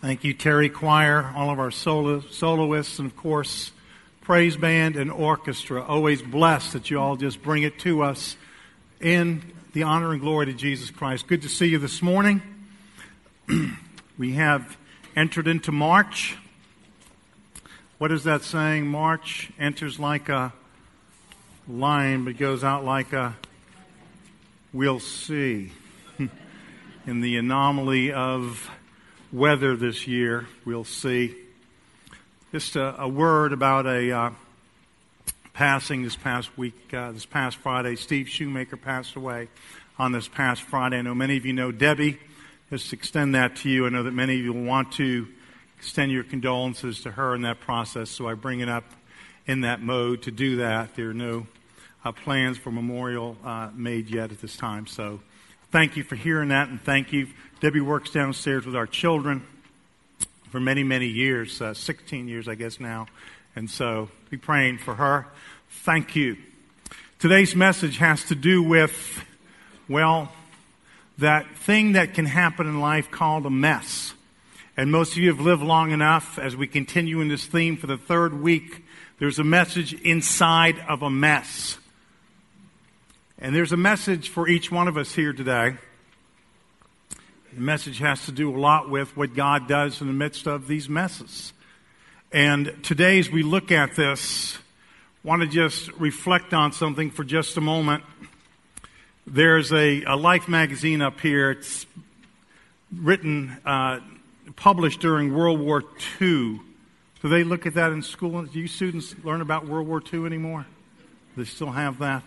Thank you, Terry Choir, all of our solo, soloists, and of course, praise band and orchestra. Always blessed that you all just bring it to us in the honor and glory to Jesus Christ. Good to see you this morning. we have entered into March. What is that saying? March enters like a lion, but goes out like a we'll see. in the anomaly of weather this year. We'll see. Just a, a word about a uh, passing this past week, uh, this past Friday. Steve Shoemaker passed away on this past Friday. I know many of you know Debbie. Just extend that to you. I know that many of you will want to extend your condolences to her in that process, so I bring it up in that mode to do that. There are no uh, plans for memorial uh, made yet at this time, so thank you for hearing that, and thank you Debbie works downstairs with our children for many, many years, uh, 16 years, I guess, now. And so be praying for her. Thank you. Today's message has to do with, well, that thing that can happen in life called a mess. And most of you have lived long enough as we continue in this theme for the third week. There's a message inside of a mess. And there's a message for each one of us here today. The message has to do a lot with what God does in the midst of these messes. And today, as we look at this, want to just reflect on something for just a moment. There's a, a Life magazine up here. It's written, uh, published during World War II. Do they look at that in school? Do you students learn about World War II anymore? Do they still have that?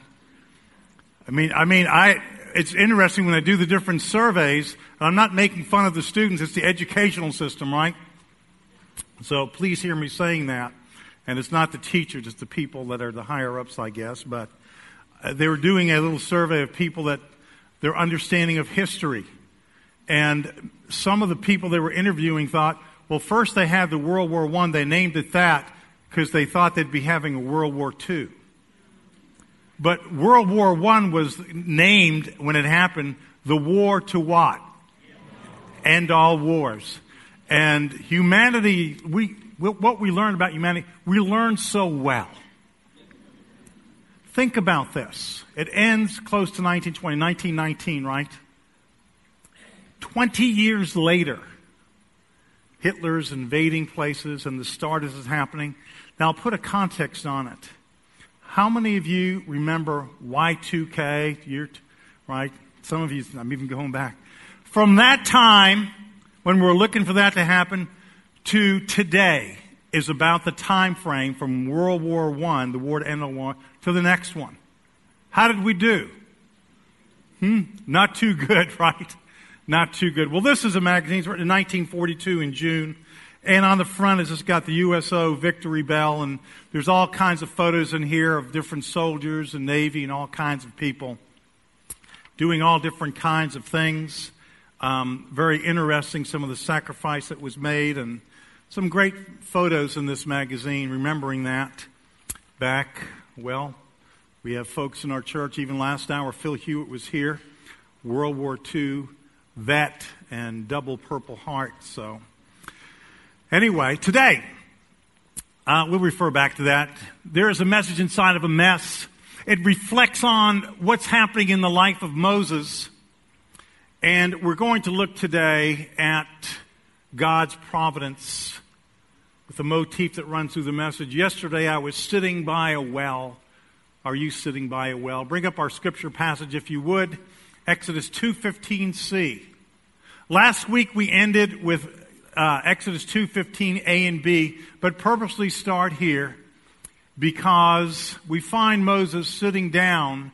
I mean, I mean, I, it's interesting when they do the different surveys, I'm not making fun of the students, it's the educational system, right? So please hear me saying that. And it's not the teachers, it's the people that are the higher ups, I guess. But uh, they were doing a little survey of people that their understanding of history. And some of the people they were interviewing thought, well, first they had the World War I, they named it that because they thought they'd be having a World War II. But World War I was named when it happened the war to what? End all wars. And humanity, we, what we learned about humanity, we learned so well. Think about this. It ends close to 1920, 1919, right? 20 years later, Hitler's invading places and the start is happening. Now, I'll put a context on it. How many of you remember Y2K? Year, right? Some of you, I'm even going back. From that time, when we're looking for that to happen, to today is about the time frame from World War I, the war to end the war, to the next one. How did we do? Hmm? Not too good, right? Not too good. Well, this is a magazine. It's written in 1942 in June. And on the front it's got the USO Victory Bell, and there's all kinds of photos in here of different soldiers and Navy and all kinds of people doing all different kinds of things. Um, very interesting, some of the sacrifice that was made, and some great photos in this magazine, remembering that back, well, we have folks in our church, even last hour, Phil Hewitt was here, World War II vet and double Purple Heart, so. Anyway, today, uh, we'll refer back to that. There is a message inside of a mess. It reflects on what's happening in the life of Moses. And we're going to look today at God's providence with a motif that runs through the message. Yesterday I was sitting by a well. Are you sitting by a well? Bring up our scripture passage if you would. Exodus 2:15c. Last week we ended with uh, Exodus 2:15 A and B, but purposely start here because we find Moses sitting down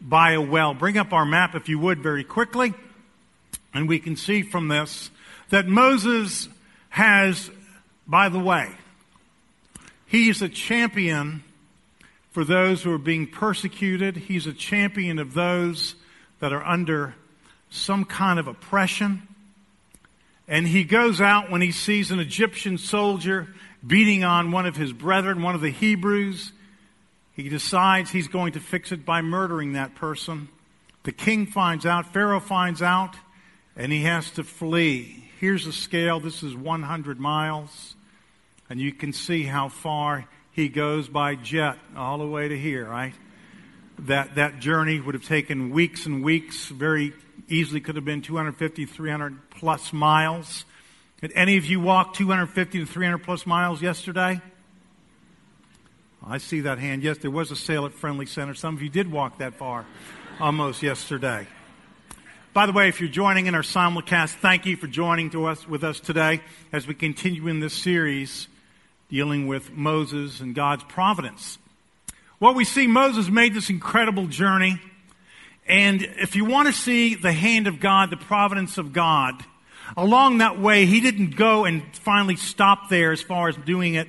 by a well. Bring up our map if you would very quickly, and we can see from this that Moses has, by the way, he's a champion for those who are being persecuted. He's a champion of those that are under some kind of oppression. And he goes out when he sees an Egyptian soldier beating on one of his brethren, one of the Hebrews. He decides he's going to fix it by murdering that person. The king finds out, Pharaoh finds out, and he has to flee. Here's a scale. This is 100 miles. And you can see how far he goes by jet all the way to here, right? That, that journey would have taken weeks and weeks, very easily could have been 250, 300 plus miles. Did any of you walk 250 to 300 plus miles yesterday? I see that hand. Yes, there was a sale at Friendly Center. Some of you did walk that far almost yesterday. By the way, if you're joining in our simulcast, thank you for joining to us with us today as we continue in this series dealing with Moses and God's providence. Well, we see Moses made this incredible journey. And if you want to see the hand of God, the providence of God, along that way, he didn't go and finally stop there as far as doing it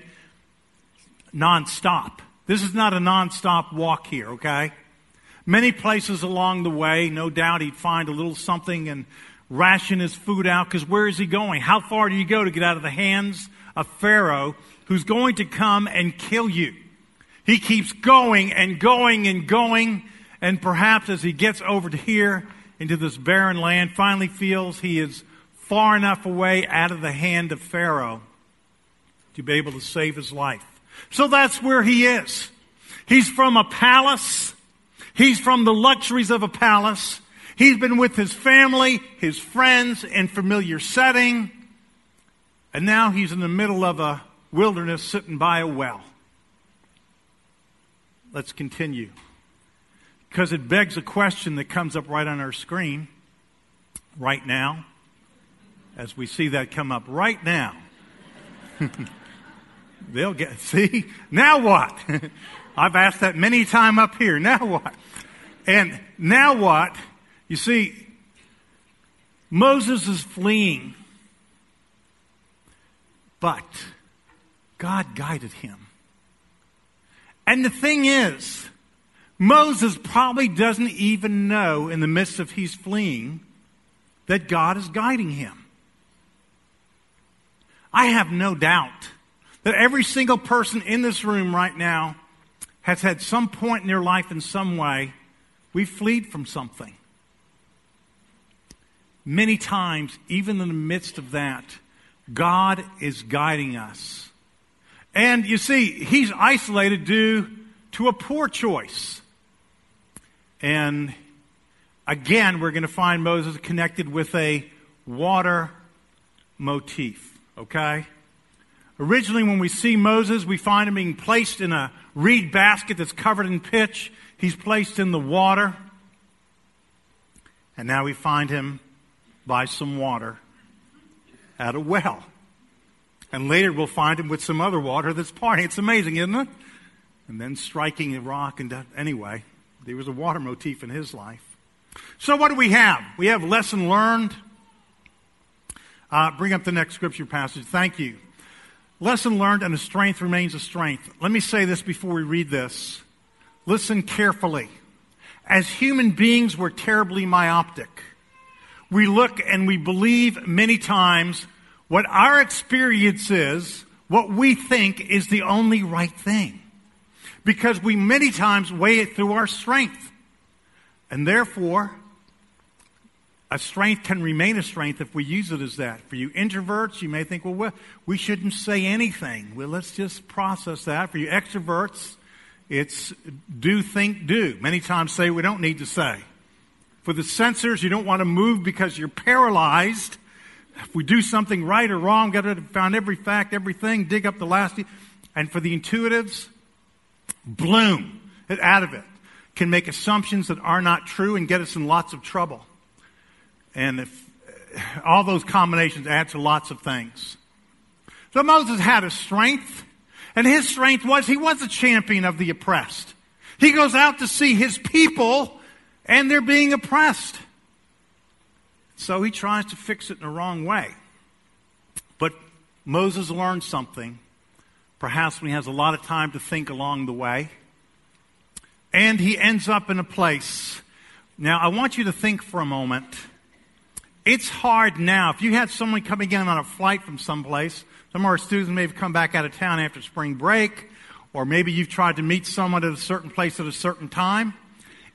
nonstop. This is not a nonstop walk here, okay? Many places along the way, no doubt he'd find a little something and ration his food out because where is he going? How far do you go to get out of the hands of Pharaoh who's going to come and kill you? He keeps going and going and going, and perhaps as he gets over to here into this barren land, finally feels he is far enough away out of the hand of Pharaoh to be able to save his life. So that's where he is. He's from a palace. He's from the luxuries of a palace. He's been with his family, his friends, in familiar setting. And now he's in the middle of a wilderness sitting by a well. Let's continue. Because it begs a question that comes up right on our screen right now, as we see that come up right now. They'll get, see? Now what? I've asked that many time up here. Now what? And now what? You see, Moses is fleeing, but God guided him. And the thing is, Moses probably doesn't even know in the midst of he's fleeing that God is guiding him. I have no doubt that every single person in this room right now has had some point in their life in some way we fled from something. Many times, even in the midst of that, God is guiding us. And you see, he's isolated due to a poor choice. And again, we're going to find Moses connected with a water motif. Okay? Originally, when we see Moses, we find him being placed in a reed basket that's covered in pitch. He's placed in the water. And now we find him by some water at a well. And later we'll find him with some other water that's parting. It's amazing, isn't it? And then striking a rock. And uh, anyway, there was a water motif in his life. So what do we have? We have lesson learned. Uh, bring up the next scripture passage. Thank you. Lesson learned and a strength remains a strength. Let me say this before we read this. Listen carefully. As human beings, we're terribly myopic. We look and we believe many times what our experience is, what we think is the only right thing. Because we many times weigh it through our strength. And therefore, a strength can remain a strength if we use it as that. For you introverts, you may think, well, we shouldn't say anything. Well, let's just process that. For you extroverts, it's do, think, do. Many times say we don't need to say. For the sensors, you don't want to move because you're paralyzed. If we do something right or wrong, got to find every fact, everything, dig up the last. And for the intuitives, bloom out of it. Can make assumptions that are not true and get us in lots of trouble. And if uh, all those combinations add to lots of things. So Moses had a strength, and his strength was he was a champion of the oppressed. He goes out to see his people, and they're being oppressed. So he tries to fix it in the wrong way. But Moses learned something, perhaps when he has a lot of time to think along the way. And he ends up in a place. Now, I want you to think for a moment it's hard now. If you had someone coming in on a flight from someplace, some of our students may have come back out of town after spring break, or maybe you've tried to meet someone at a certain place at a certain time.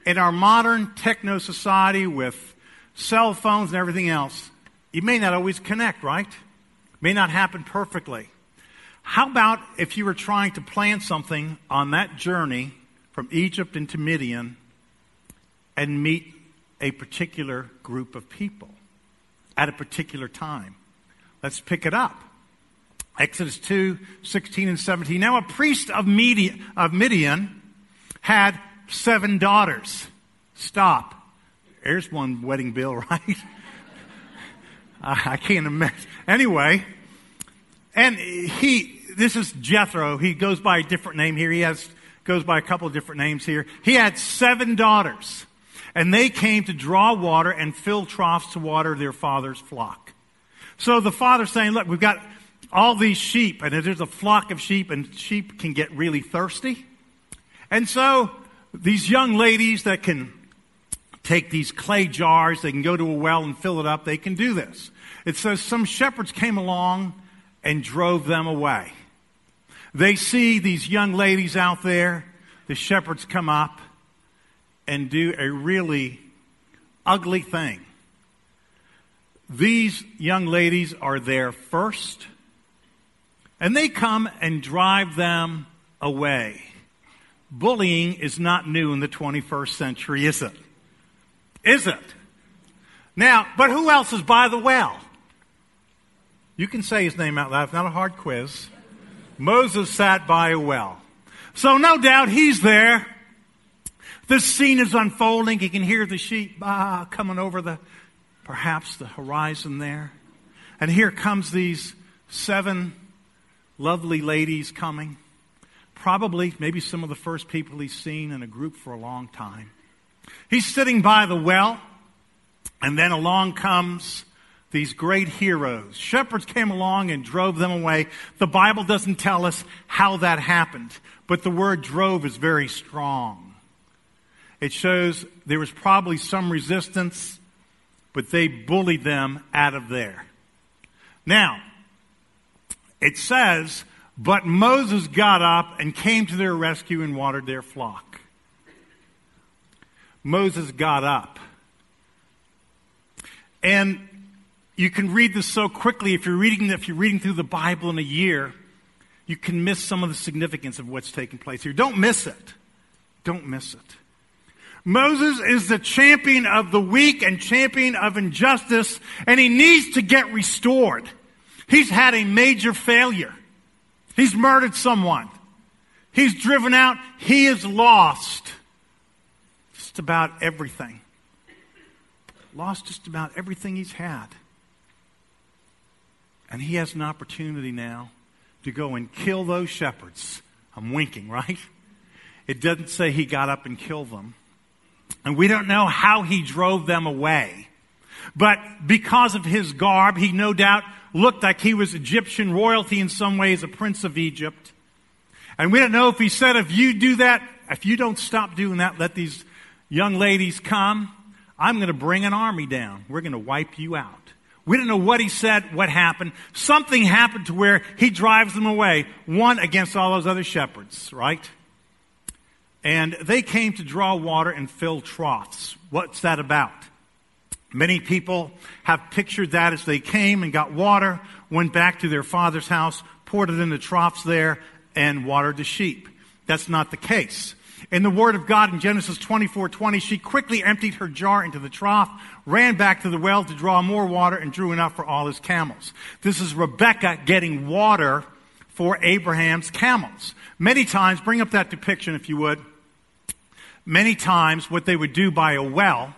In our modern techno society with cell phones and everything else, you may not always connect, right? May not happen perfectly. How about if you were trying to plan something on that journey from Egypt into Midian and meet a particular group of people at a particular time? Let's pick it up. Exodus 2, 16 and 17. Now a priest of Midian, of Midian had seven daughters. Stop. There's one wedding bill, right? I can't imagine. Anyway, and he, this is Jethro. He goes by a different name here. He has, goes by a couple of different names here. He had seven daughters, and they came to draw water and fill troughs to water their father's flock. So the father's saying, look, we've got all these sheep, and there's a flock of sheep, and sheep can get really thirsty. And so these young ladies that can take these clay jars, they can go to a well and fill it up, they can do this. It says some shepherds came along and drove them away. They see these young ladies out there, the shepherds come up and do a really ugly thing. These young ladies are there first, and they come and drive them away. Bullying is not new in the 21st century, is it? Is it? Now, but who else is by the well? You can say his name out loud. It's not a hard quiz. Moses sat by a well. So no doubt he's there. The scene is unfolding. He can hear the sheep ah, coming over the, perhaps the horizon there. And here comes these seven lovely ladies coming. Probably, maybe some of the first people he's seen in a group for a long time. He's sitting by the well, and then along comes these great heroes. Shepherds came along and drove them away. The Bible doesn't tell us how that happened, but the word drove is very strong. It shows there was probably some resistance, but they bullied them out of there. Now, it says, but Moses got up and came to their rescue and watered their flock. Moses got up. And you can read this so quickly if you're reading if you're reading through the Bible in a year, you can miss some of the significance of what's taking place here. Don't miss it. Don't miss it. Moses is the champion of the weak and champion of injustice, and he needs to get restored. He's had a major failure. He's murdered someone. He's driven out. He is lost just about everything. Lost just about everything he's had. And he has an opportunity now to go and kill those shepherds. I'm winking, right? It doesn't say he got up and killed them. And we don't know how he drove them away. But because of his garb, he no doubt looked like he was Egyptian royalty in some ways, a prince of Egypt. And we don't know if he said, if you do that, if you don't stop doing that, let these young ladies come, I'm going to bring an army down. We're going to wipe you out. We don't know what he said, what happened. Something happened to where he drives them away, one against all those other shepherds, right? And they came to draw water and fill troughs. What's that about? Many people have pictured that as they came and got water, went back to their father's house, poured it in the troughs there, and watered the sheep. That's not the case. In the Word of God in Genesis 24 20, she quickly emptied her jar into the trough, ran back to the well to draw more water, and drew enough for all his camels. This is Rebecca getting water for Abraham's camels. Many times, bring up that depiction if you would. Many times, what they would do by a well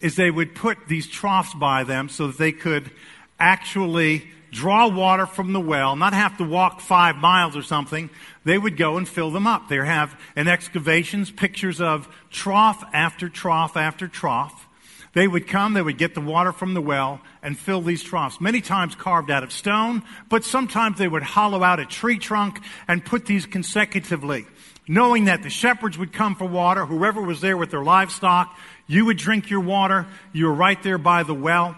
is they would put these troughs by them so that they could actually draw water from the well, not have to walk five miles or something. They would go and fill them up. They have in excavations pictures of trough after trough after trough. They would come, they would get the water from the well and fill these troughs, many times carved out of stone, but sometimes they would hollow out a tree trunk and put these consecutively, knowing that the shepherds would come for water, whoever was there with their livestock, you would drink your water. You were right there by the well.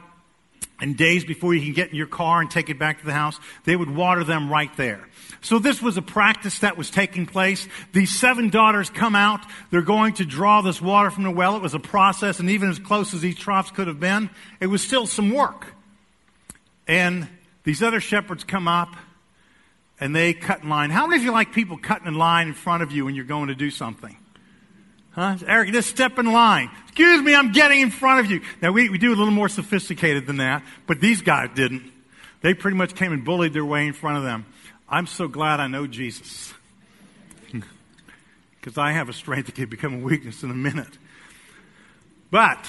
And days before you can get in your car and take it back to the house, they would water them right there. So this was a practice that was taking place. These seven daughters come out. They're going to draw this water from the well. It was a process, and even as close as these troughs could have been, it was still some work. And these other shepherds come up and they cut in line. How many of you like people cutting in line in front of you when you're going to do something? Huh? Eric, just step in line. Excuse me, I'm getting in front of you. Now, we, we do a little more sophisticated than that, but these guys didn't. They pretty much came and bullied their way in front of them. I'm so glad I know Jesus. Because I have a strength that can become a weakness in a minute. But,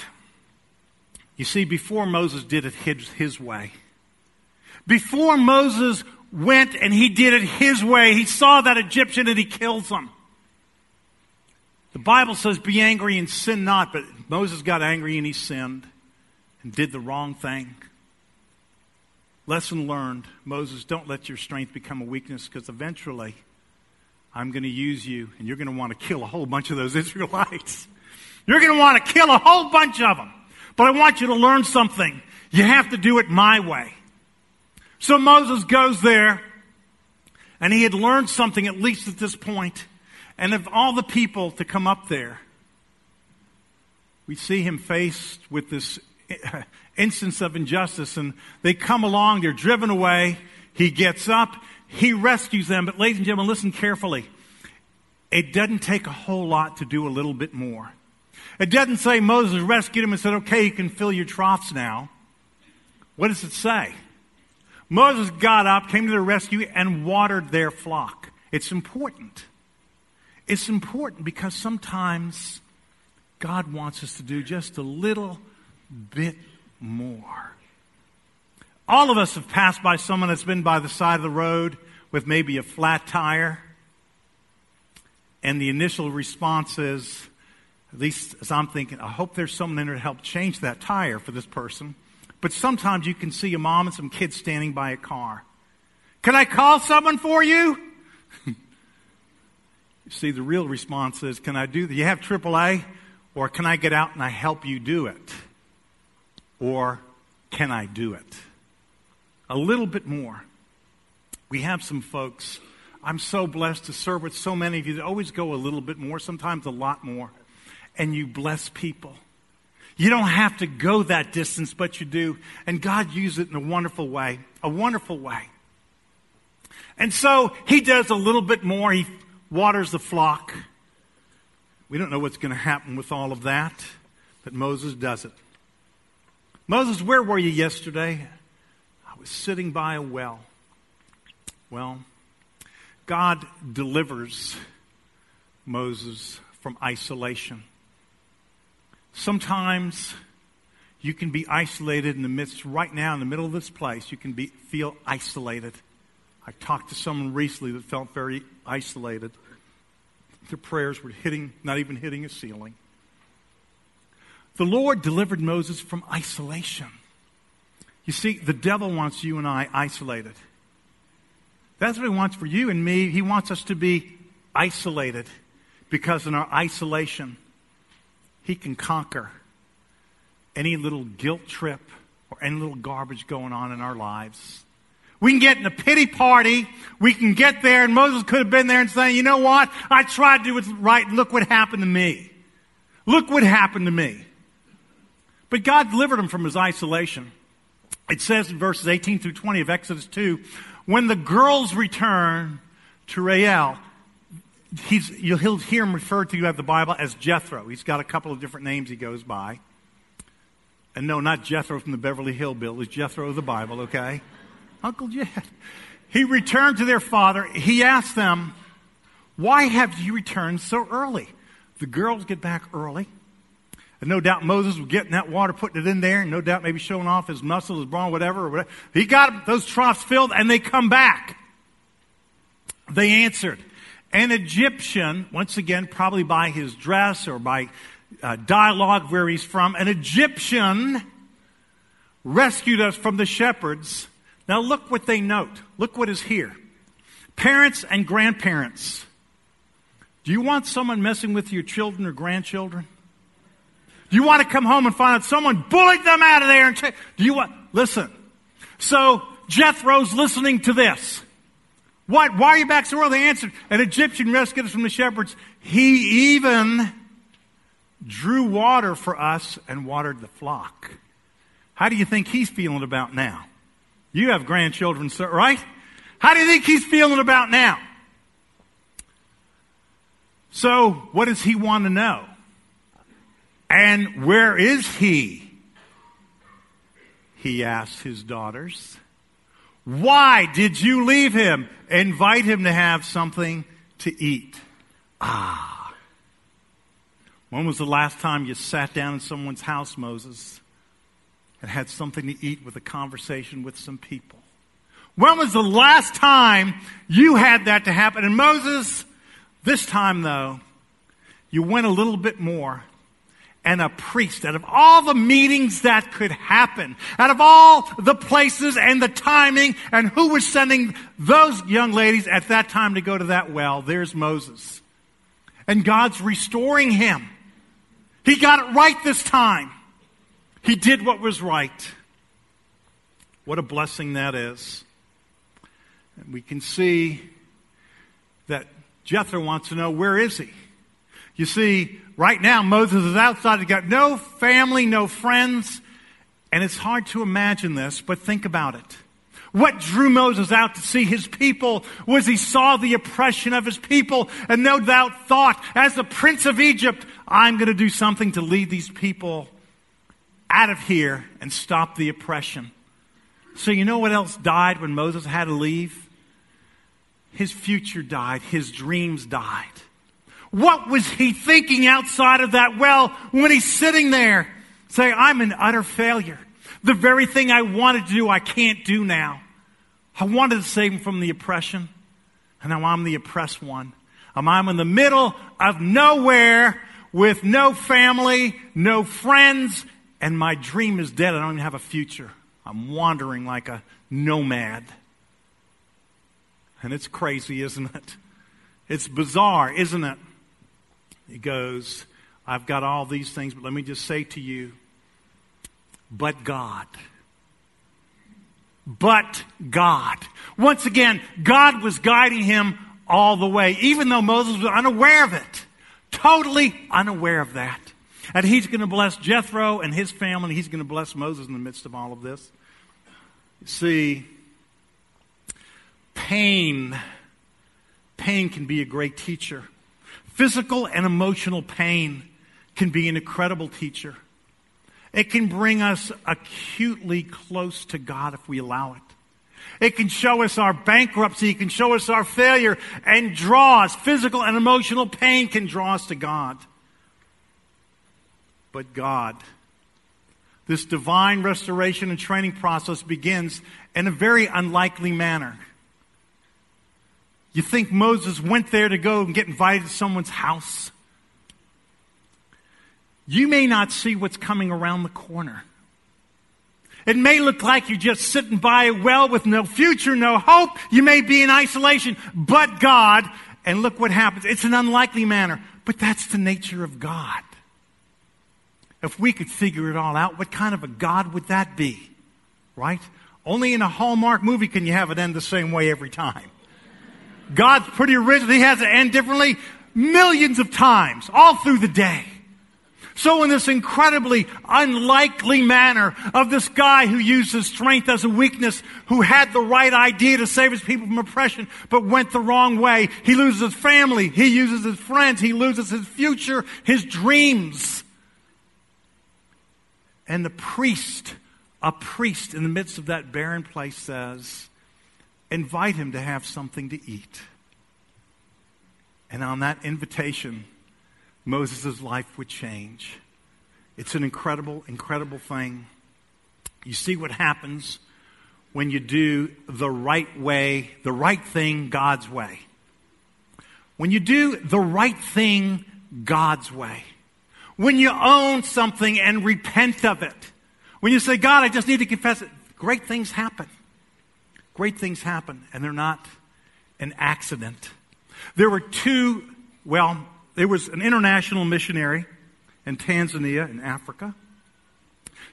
you see, before Moses did it his, his way, before Moses went and he did it his way, he saw that Egyptian and he kills him. The Bible says, be angry and sin not, but Moses got angry and he sinned and did the wrong thing. Lesson learned Moses, don't let your strength become a weakness because eventually I'm going to use you and you're going to want to kill a whole bunch of those Israelites. You're going to want to kill a whole bunch of them. But I want you to learn something. You have to do it my way. So Moses goes there and he had learned something at least at this point. And of all the people to come up there, we see him faced with this instance of injustice and they come along, they're driven away. He gets up, he rescues them. But ladies and gentlemen, listen carefully. It doesn't take a whole lot to do a little bit more. It doesn't say Moses rescued him and said, okay, you can fill your troughs now. What does it say? Moses got up, came to their rescue, and watered their flock. It's important. It's important because sometimes God wants us to do just a little bit more. All of us have passed by someone that's been by the side of the road with maybe a flat tire. And the initial response is, at least as I'm thinking, I hope there's someone in there to help change that tire for this person. But sometimes you can see a mom and some kids standing by a car. Can I call someone for you? See, the real response is, can I do that? You have AAA? Or can I get out and I help you do it? Or can I do it? A little bit more. We have some folks. I'm so blessed to serve with so many of you that always go a little bit more, sometimes a lot more. And you bless people. You don't have to go that distance, but you do. And God uses it in a wonderful way. A wonderful way. And so he does a little bit more. He waters the flock. We don't know what's going to happen with all of that, but Moses does it. Moses, where were you yesterday? I was sitting by a well. Well, God delivers Moses from isolation. Sometimes you can be isolated in the midst, right now in the middle of this place, you can be, feel isolated. I talked to someone recently that felt very isolated. Their prayers were hitting, not even hitting a ceiling. The Lord delivered Moses from isolation. You see, the devil wants you and I isolated. That's what he wants for you and me. He wants us to be isolated because in our isolation, he can conquer any little guilt trip or any little garbage going on in our lives. We can get in a pity party. We can get there, and Moses could have been there and saying, you know what? I tried to do it right. Look what happened to me. Look what happened to me. But God delivered him from his isolation. It says in verses 18 through 20 of Exodus 2, when the girls return to Reuel, he's, you'll hear him referred to you have the Bible as Jethro. He's got a couple of different names he goes by. And no, not Jethro from the Beverly Hillbillies, Jethro of the Bible, okay? Uncle Jed. He returned to their father. He asked them, Why have you returned so early? The girls get back early. And no doubt Moses was getting that water, putting it in there, and no doubt maybe showing off his muscles, his brawn, whatever, whatever. He got those troughs filled, and they come back. They answered. An Egyptian, once again, probably by his dress or by uh, dialogue where he's from, an Egyptian rescued us from the shepherds now look what they note. Look what is here. Parents and grandparents. Do you want someone messing with your children or grandchildren? Do you want to come home and find out someone bullied them out of there? And do you want? listen. So Jethro's listening to this. What? Why are you back so early? They answered, an Egyptian rescued us from the shepherds. He even drew water for us and watered the flock. How do you think he's feeling about now? You have grandchildren, sir, right? How do you think he's feeling about now? So, what does he want to know? And where is he? He asks his daughters. Why did you leave him? Invite him to have something to eat. Ah. When was the last time you sat down in someone's house, Moses, and had something to eat with a conversation with some people? When was the last time you had that to happen? And Moses, this time though, you went a little bit more and a priest out of all the meetings that could happen, out of all the places and the timing and who was sending those young ladies at that time to go to that well, there's Moses. And God's restoring him. He got it right this time. He did what was right. What a blessing that is. And we can see that Jethro wants to know where is he? You see, right now Moses is outside. He's got no family, no friends. And it's hard to imagine this, but think about it. What drew Moses out to see his people was he saw the oppression of his people and no doubt thought, as the prince of Egypt, I'm going to do something to lead these people out of here and stop the oppression. So you know what else died when Moses had to leave? His future died. His dreams died. What was he thinking outside of that well when he's sitting there saying, I'm an utter failure. The very thing I wanted to do, I can't do now. I wanted to save him from the oppression, and now I'm the oppressed one. Um, I'm in the middle of nowhere with no family, no friends, and my dream is dead. I don't even have a future. I'm wandering like a nomad. And it's crazy, isn't it? It's bizarre, isn't it? He goes, I've got all these things, but let me just say to you, but God. But God. Once again, God was guiding him all the way, even though Moses was unaware of it. Totally unaware of that. And he's going to bless Jethro and his family, he's going to bless Moses in the midst of all of this. See, pain, pain can be a great teacher. Physical and emotional pain can be an incredible teacher. It can bring us acutely close to God if we allow it. It can show us our bankruptcy, it can show us our failure, and draw us. Physical and emotional pain can draw us to God. But God, this divine restoration and training process begins in a very unlikely manner. You think Moses went there to go and get invited to someone's house? You may not see what's coming around the corner. It may look like you're just sitting by a well with no future, no hope. You may be in isolation, but God, and look what happens. It's an unlikely manner, but that's the nature of God. If we could figure it all out, what kind of a God would that be? Right? Only in a Hallmark movie can you have it end the same way every time. God's pretty original. He has it end differently millions of times, all through the day. So in this incredibly unlikely manner of this guy who used his strength as a weakness, who had the right idea to save his people from oppression, but went the wrong way. He loses his family. He uses his friends. He loses his future, his dreams. And the priest, a priest in the midst of that barren place says, invite him to have something to eat. And on that invitation, Moses' life would change. It's an incredible, incredible thing. You see what happens when you do the right way, the right thing God's way. When you do the right thing God's way. When you own something and repent of it. When you say, God, I just need to confess it, great things happen great things happen, and they're not an accident. There were two, well, there was an international missionary in Tanzania in Africa.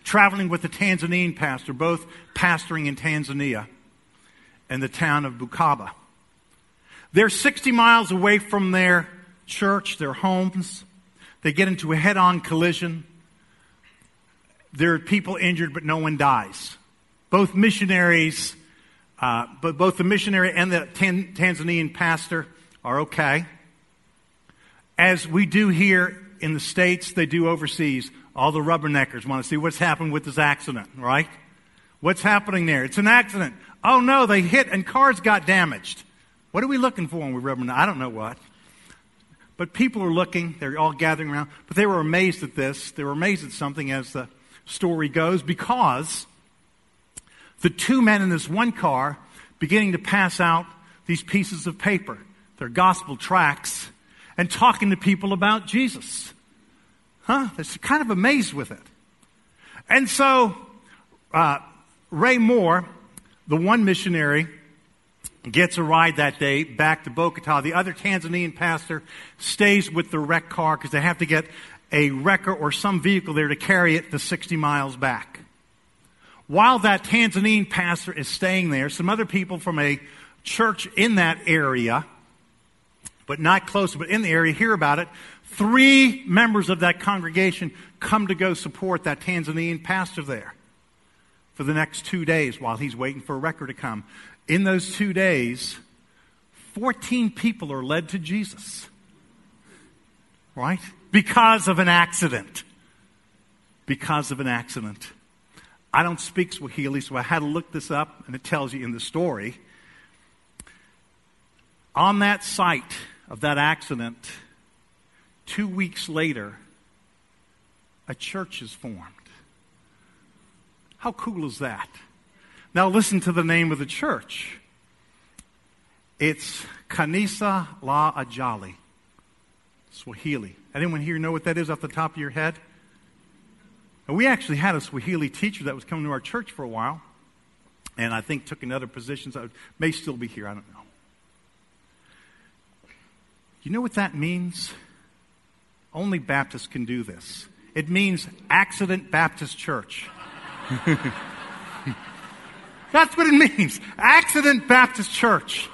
traveling with a Tanzanian pastor, both pastoring in Tanzania and the town of Bukoba. They're 60 miles away from their church, their homes. They get into a head on collision. There are people injured, but no one dies. Both missionaries, uh, but both the missionary and the Tan- Tanzanian pastor are okay. As we do here in the States, they do overseas. All the rubberneckers want to see what's happened with this accident, right? What's happening there? It's an accident. Oh no, they hit and cars got damaged. What are we looking for when we rubberneck? I don't know what. But people are looking, they're all gathering around, but they were amazed at this. They were amazed at something as the story goes because the two men in this one car beginning to pass out these pieces of paper, their gospel tracts, and talking to people about Jesus. Huh? They're kind of amazed with it. And so, uh, Ray Moore, the one missionary, gets a ride that day back to Bukoba. The other Tanzanian pastor stays with the wrecked car because they have to get a wrecker or some vehicle there to carry it the 60 miles back. While that Tanzanian pastor is staying there, some other people from a church in that area, but not close, but in the area, hear about it. Three members of that congregation come to go support that Tanzanian pastor there for the next two days while he's waiting for a wrecker to come. In those two days, 14 people are led to Jesus. Right? Because of an accident. Because of an accident. I don't speak Swahili, so I had to look this up, and it tells you in the story. On that site of that accident, two weeks later, a church is formed. How cool is that? Now listen to the name of the church. It's Kanisa La Ajali, Swahili. Anyone here know what that is off the top of your head? And we actually had a Swahili teacher that was coming to our church for a while, and I think took another position, so may still be here. I don't know. You know what that means? Only Baptists can do this. It means Accident Baptist Church. That's what it means. Accident Baptist Church.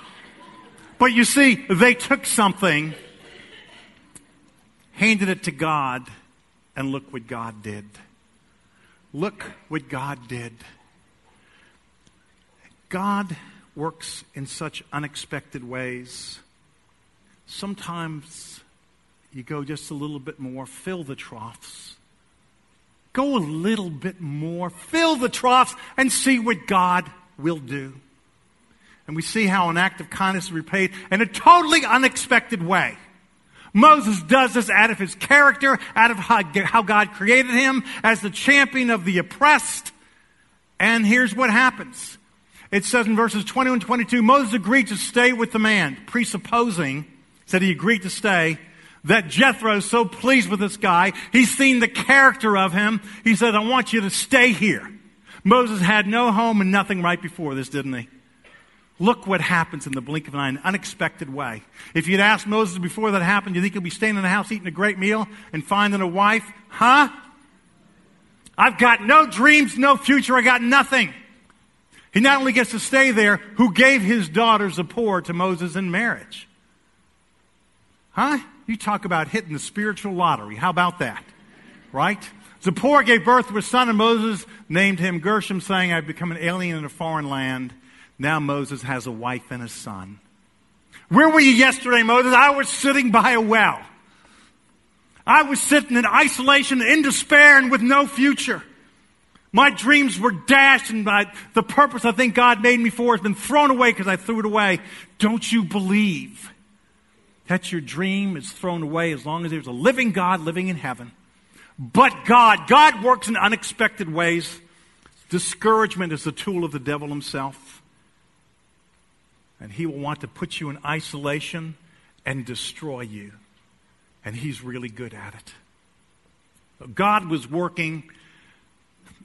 But you see, they took something, handed it to God, and look what God did. Look what God did. God works in such unexpected ways. Sometimes you go just a little bit more, fill the troughs. Go a little bit more, fill the troughs, and see what God will do. And we see how an act of kindness is repaid in a totally unexpected way. Moses does this out of his character, out of how God created him as the champion of the oppressed. And here's what happens. It says in verses 21 and 22, Moses agreed to stay with the man, presupposing, said he agreed to stay, that Jethro is so pleased with this guy. He's seen the character of him. He said, I want you to stay here. Moses had no home and nothing right before this, didn't he? Look what happens in the blink of an eye, an unexpected way. If you'd asked Moses before that happened, you think he'd be staying in the house eating a great meal and finding a wife? Huh? I've got no dreams, no future, I got nothing. He not only gets to stay there, who gave his daughter Zipporah to Moses in marriage? Huh? You talk about hitting the spiritual lottery. How about that? Right? Zipporah gave birth to a son, and Moses named him Gershom, saying, I've become an alien in a foreign land. Now Moses has a wife and a son. Where were you yesterday, Moses? I was sitting by a well. I was sitting in isolation, in despair, and with no future. My dreams were dashed, and my, the purpose I think God made me for has been thrown away because I threw it away. Don't you believe that your dream is thrown away as long as there's a living God living in heaven? But God, God works in unexpected ways. Discouragement is the tool of the devil himself. And he will want to put you in isolation and destroy you. And he's really good at it. God was working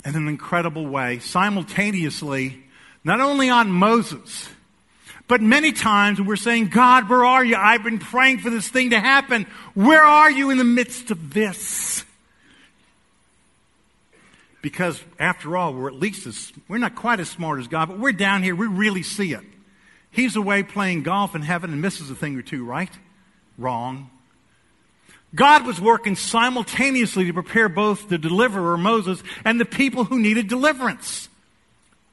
in an incredible way simultaneously, not only on Moses, but many times we're saying, God, where are you? I've been praying for this thing to happen. Where are you in the midst of this? because after all, we're at least as, we're not quite as smart as God, but we're down here. We really see it. He's away playing golf in heaven and misses a thing or two, right? Wrong. God was working simultaneously to prepare both the deliverer, Moses, and the people who needed deliverance.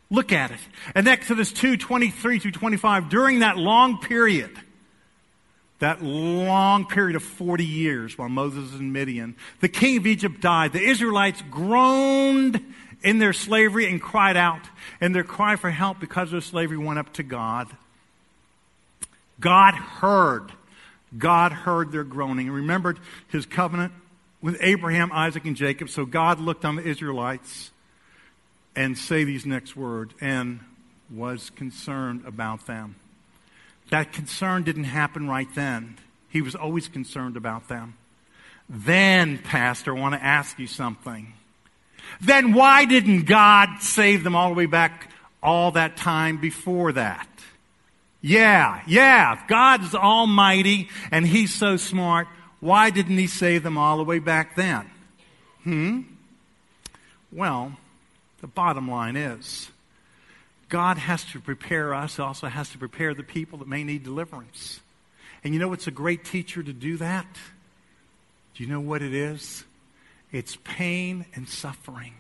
Look at it. In Exodus 2 23 through 25, during that long period, that long period of 40 years while Moses was in Midian, the king of Egypt died. The Israelites groaned in their slavery and cried out, and their cry for help because of their slavery went up to God. God heard. God heard their groaning and remembered his covenant with Abraham, Isaac, and Jacob. So God looked on the Israelites and say these next words and was concerned about them. That concern didn't happen right then. He was always concerned about them. Then, Pastor, I want to ask you something. Then why didn't God save them all the way back all that time before that? Yeah, yeah. God's almighty and he's so smart, why didn't he save them all the way back then? Hmm? Well, the bottom line is God has to prepare us, also has to prepare the people that may need deliverance. And you know what's a great teacher to do that? Do you know what it is? It's pain and suffering.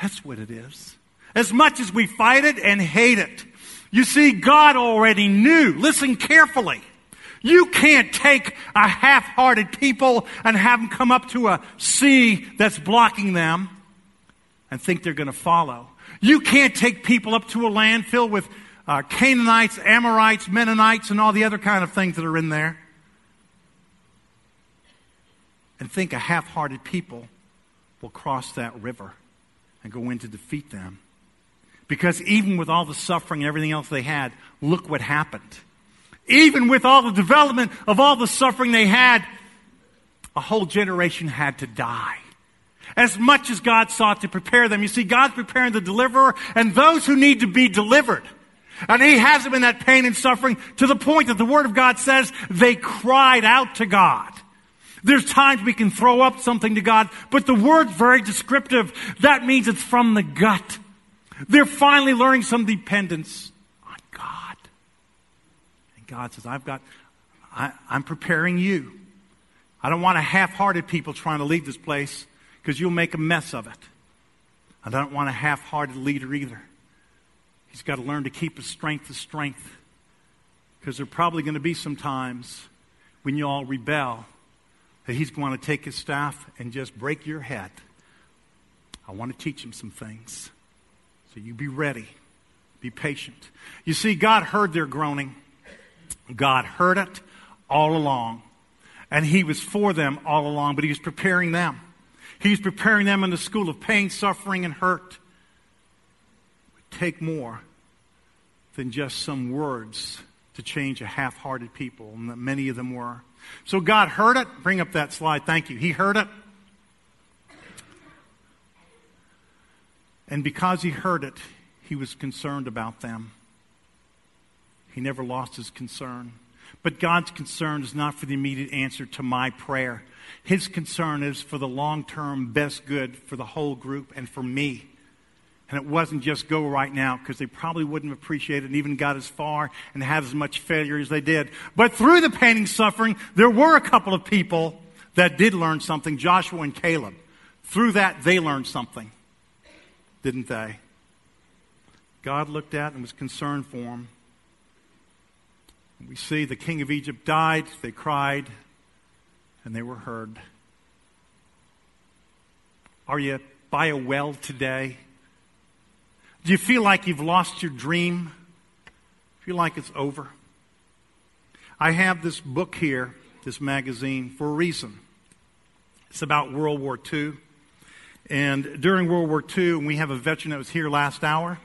That's what it is. As much as we fight it and hate it, you see, God already knew. Listen carefully. You can't take a half-hearted people and have them come up to a sea that's blocking them and think they're going to follow. You can't take people up to a land filled with uh, Canaanites, Amorites, Mennonites, and all the other kind of things that are in there and think a half-hearted people will cross that river and go in to defeat them. Because even with all the suffering and everything else they had, look what happened. Even with all the development of all the suffering they had, a whole generation had to die. As much as God sought to prepare them, you see, God's preparing the deliverer and those who need to be delivered. And He has them in that pain and suffering to the point that the Word of God says they cried out to God. There's times we can throw up something to God, but the Word's very descriptive. That means it's from the gut. They're finally learning some dependence on God. And God says, I've got, I, I'm preparing you. I don't want a half-hearted people trying to leave this place because you'll make a mess of it. I don't want a half-hearted leader either. He's got to learn to keep his strength to strength because there are probably going to be some times when you all rebel that he's going to take his staff and just break your head. I want to teach him some things. So you be ready. Be patient. You see, God heard their groaning. God heard it all along. And He was for them all along, but He was preparing them. He was preparing them in the school of pain, suffering, and hurt. It take more than just some words to change a half hearted people, and many of them were. So God heard it. Bring up that slide. Thank you. He heard it. And because he heard it, he was concerned about them. He never lost his concern. But God's concern is not for the immediate answer to my prayer. His concern is for the long term best good for the whole group and for me. And it wasn't just go right now because they probably wouldn't have appreciated and even got as far and had as much failure as they did. But through the pain and suffering, there were a couple of people that did learn something Joshua and Caleb. Through that, they learned something didn't they? God looked at and was concerned for them. We see the king of Egypt died, they cried, and they were heard. Are you by a well today? Do you feel like you've lost your dream? Feel like it's over? I have this book here, this magazine, for a reason. It's about World War II. And during World War II, we have a veteran that was here last hour,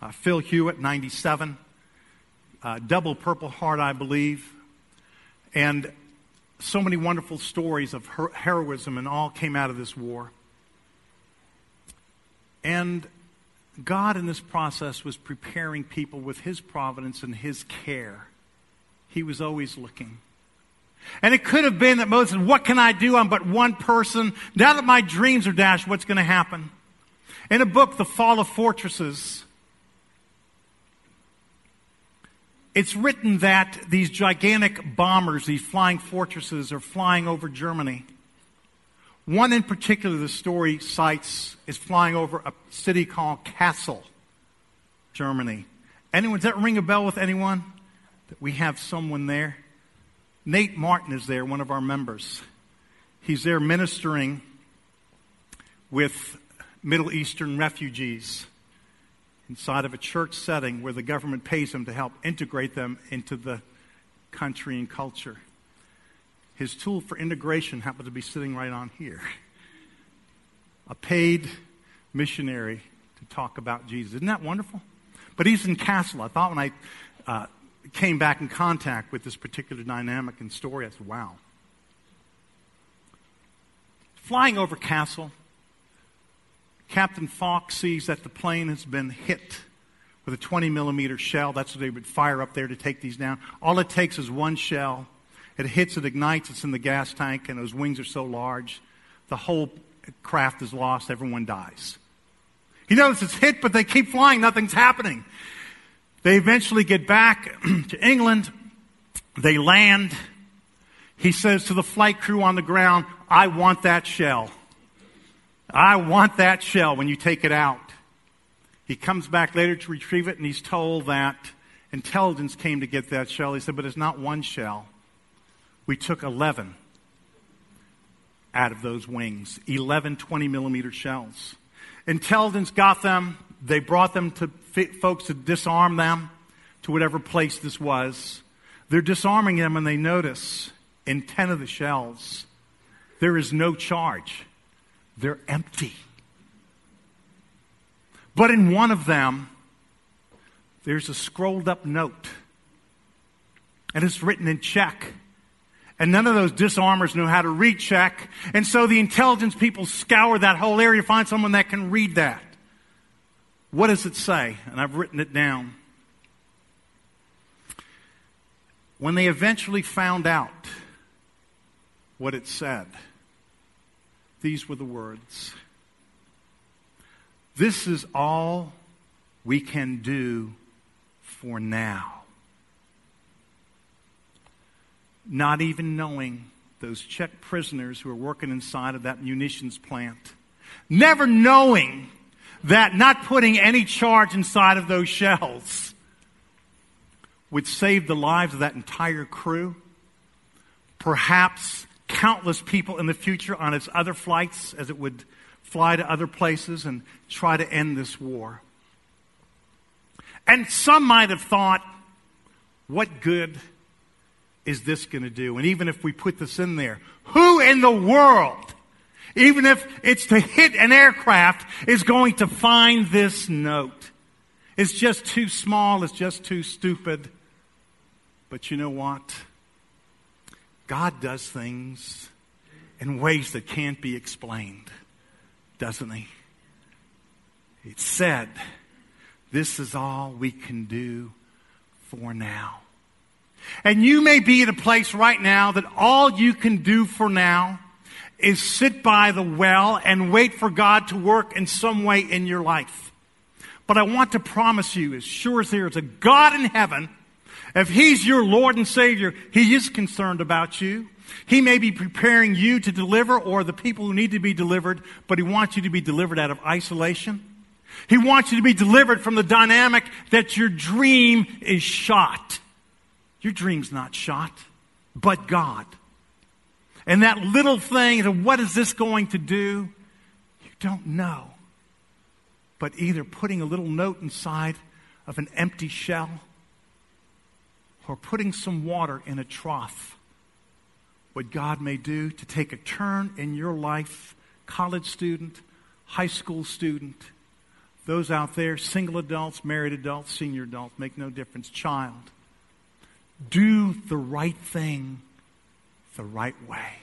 uh, Phil Hewitt, 97, uh, double Purple Heart, I believe. And so many wonderful stories of her- heroism and all came out of this war. And God, in this process, was preparing people with His providence and His care. He was always looking. And it could have been that Moses said, What can I do? I'm but one person. Now that my dreams are dashed, what's going to happen? In a book, The Fall of Fortresses, it's written that these gigantic bombers, these flying fortresses, are flying over Germany. One in particular, the story cites, is flying over a city called Kassel, Germany. Anyone, does that ring a bell with anyone? That we have someone there? Nate Martin is there, one of our members. He's there ministering with Middle Eastern refugees inside of a church setting where the government pays him to help integrate them into the country and culture. His tool for integration happened to be sitting right on here. A paid missionary to talk about Jesus. Isn't that wonderful? But he's in Kassel. I thought when I uh, came back in contact with this particular dynamic and story, I said, wow. Flying over Kassel, Captain Fawkes sees that the plane has been hit with a 20 millimeter shell. That's what they would fire up there to take these down. All it takes is one shell. It hits, it ignites, it's in the gas tank, and those wings are so large, the whole craft is lost, everyone dies. He knows it's hit, but they keep flying, nothing's happening. They eventually get back to England. They land. He says to the flight crew on the ground, I want that shell. I want that shell when you take it out. He comes back later to retrieve it, and he's told that intelligence came to get that shell. He said, But it's not one shell. We took 11 out of those wings 11 20 millimeter shells. Intelligence got them. They brought them to folks to disarm them to whatever place this was. They're disarming them, and they notice in 10 of the shells, there is no charge. They're empty. But in one of them, there's a scrolled up note. And it's written in Czech. And none of those disarmers know how to read. And so the intelligence people scour that whole area to find someone that can read that. What does it say? And I've written it down. When they eventually found out what it said, these were the words This is all we can do for now. Not even knowing those Czech prisoners who were working inside of that munitions plant, never knowing that not putting any charge inside of those shells would save the lives of that entire crew. Perhaps countless people in the future on its other flights as it would fly to other places and try to end this war. And some might have thought, what good is this going to do? And even if we put this in there, who in the world, even if it's to hit an aircraft, is going to find this note? It's just too small, it's just too stupid. But you know what? God does things in ways that can't be explained, doesn't He? It said, This is all we can do for now. And you may be at a place right now that all you can do for now is sit by the well and wait for God to work in some way in your life. But I want to promise you, as sure as there is a God in heaven if He's your Lord and Savior, He is concerned about you. He may be preparing you to deliver or the people who need to be delivered, but He wants you to be delivered out of isolation. He wants you to be delivered from the dynamic that your dream is shot. Your dream's not shot, but God. And that little thing, what is this going to do? You don't know. But either putting a little note inside of an empty shell or putting some water in a trough, what God may do to take a turn in your life, college student, high school student, those out there, single adults, married adults, senior adults, make no difference, child. Do the right thing the right way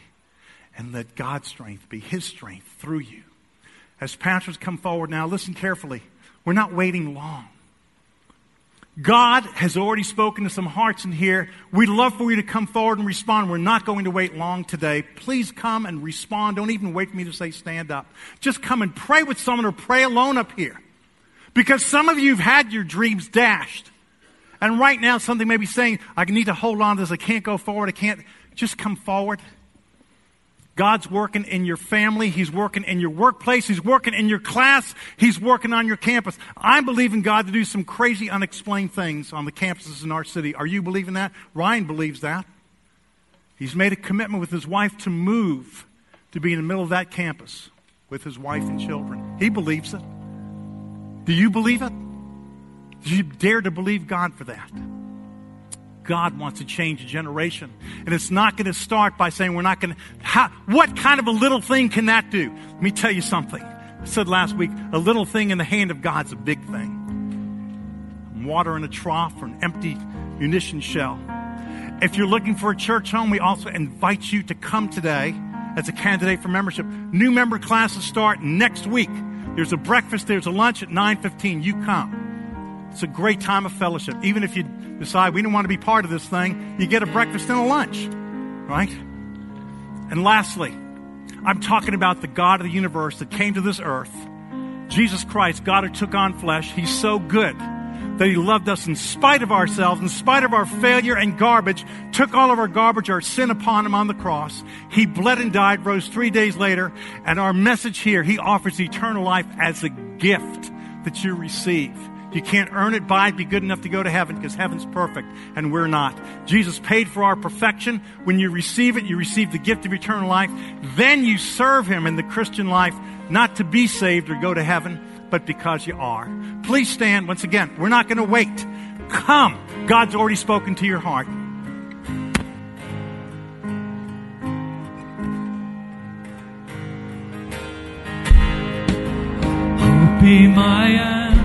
and let God's strength be His strength through you. As pastors come forward now, listen carefully. We're not waiting long. God has already spoken to some hearts in here. We'd love for you to come forward and respond. We're not going to wait long today. Please come and respond. Don't even wait for me to say stand up. Just come and pray with someone or pray alone up here. Because some of you have had your dreams dashed. And right now, something may be saying, I need to hold on to this. I can't go forward. I can't. Just come forward. God's working in your family. He's working in your workplace. He's working in your class. He's working on your campus. I'm believing God to do some crazy, unexplained things on the campuses in our city. Are you believing that? Ryan believes that. He's made a commitment with his wife to move to be in the middle of that campus with his wife and children. He believes it. Do you believe it? Do you dare to believe God for that? God wants to change a generation. And it's not going to start by saying we're not going to. what kind of a little thing can that do? Let me tell you something. I said last week a little thing in the hand of God's a big thing. Water in a trough or an empty munition shell. If you're looking for a church home, we also invite you to come today as a candidate for membership. New member classes start next week. There's a breakfast, there's a lunch at 9:15. You come. It's a great time of fellowship. Even if you decide we don't want to be part of this thing, you get a breakfast and a lunch, right? And lastly, I'm talking about the God of the universe that came to this earth. Jesus Christ, God who took on flesh. He's so good that He loved us in spite of ourselves, in spite of our failure and garbage, took all of our garbage, our sin upon Him on the cross. He bled and died, rose three days later, and our message here, He offers eternal life as a gift that you receive. You can't earn it, by be good enough to go to heaven because heaven's perfect and we're not. Jesus paid for our perfection. When you receive it, you receive the gift of eternal life. Then you serve Him in the Christian life, not to be saved or go to heaven, but because you are. Please stand. Once again, we're not going to wait. Come. God's already spoken to your heart. be my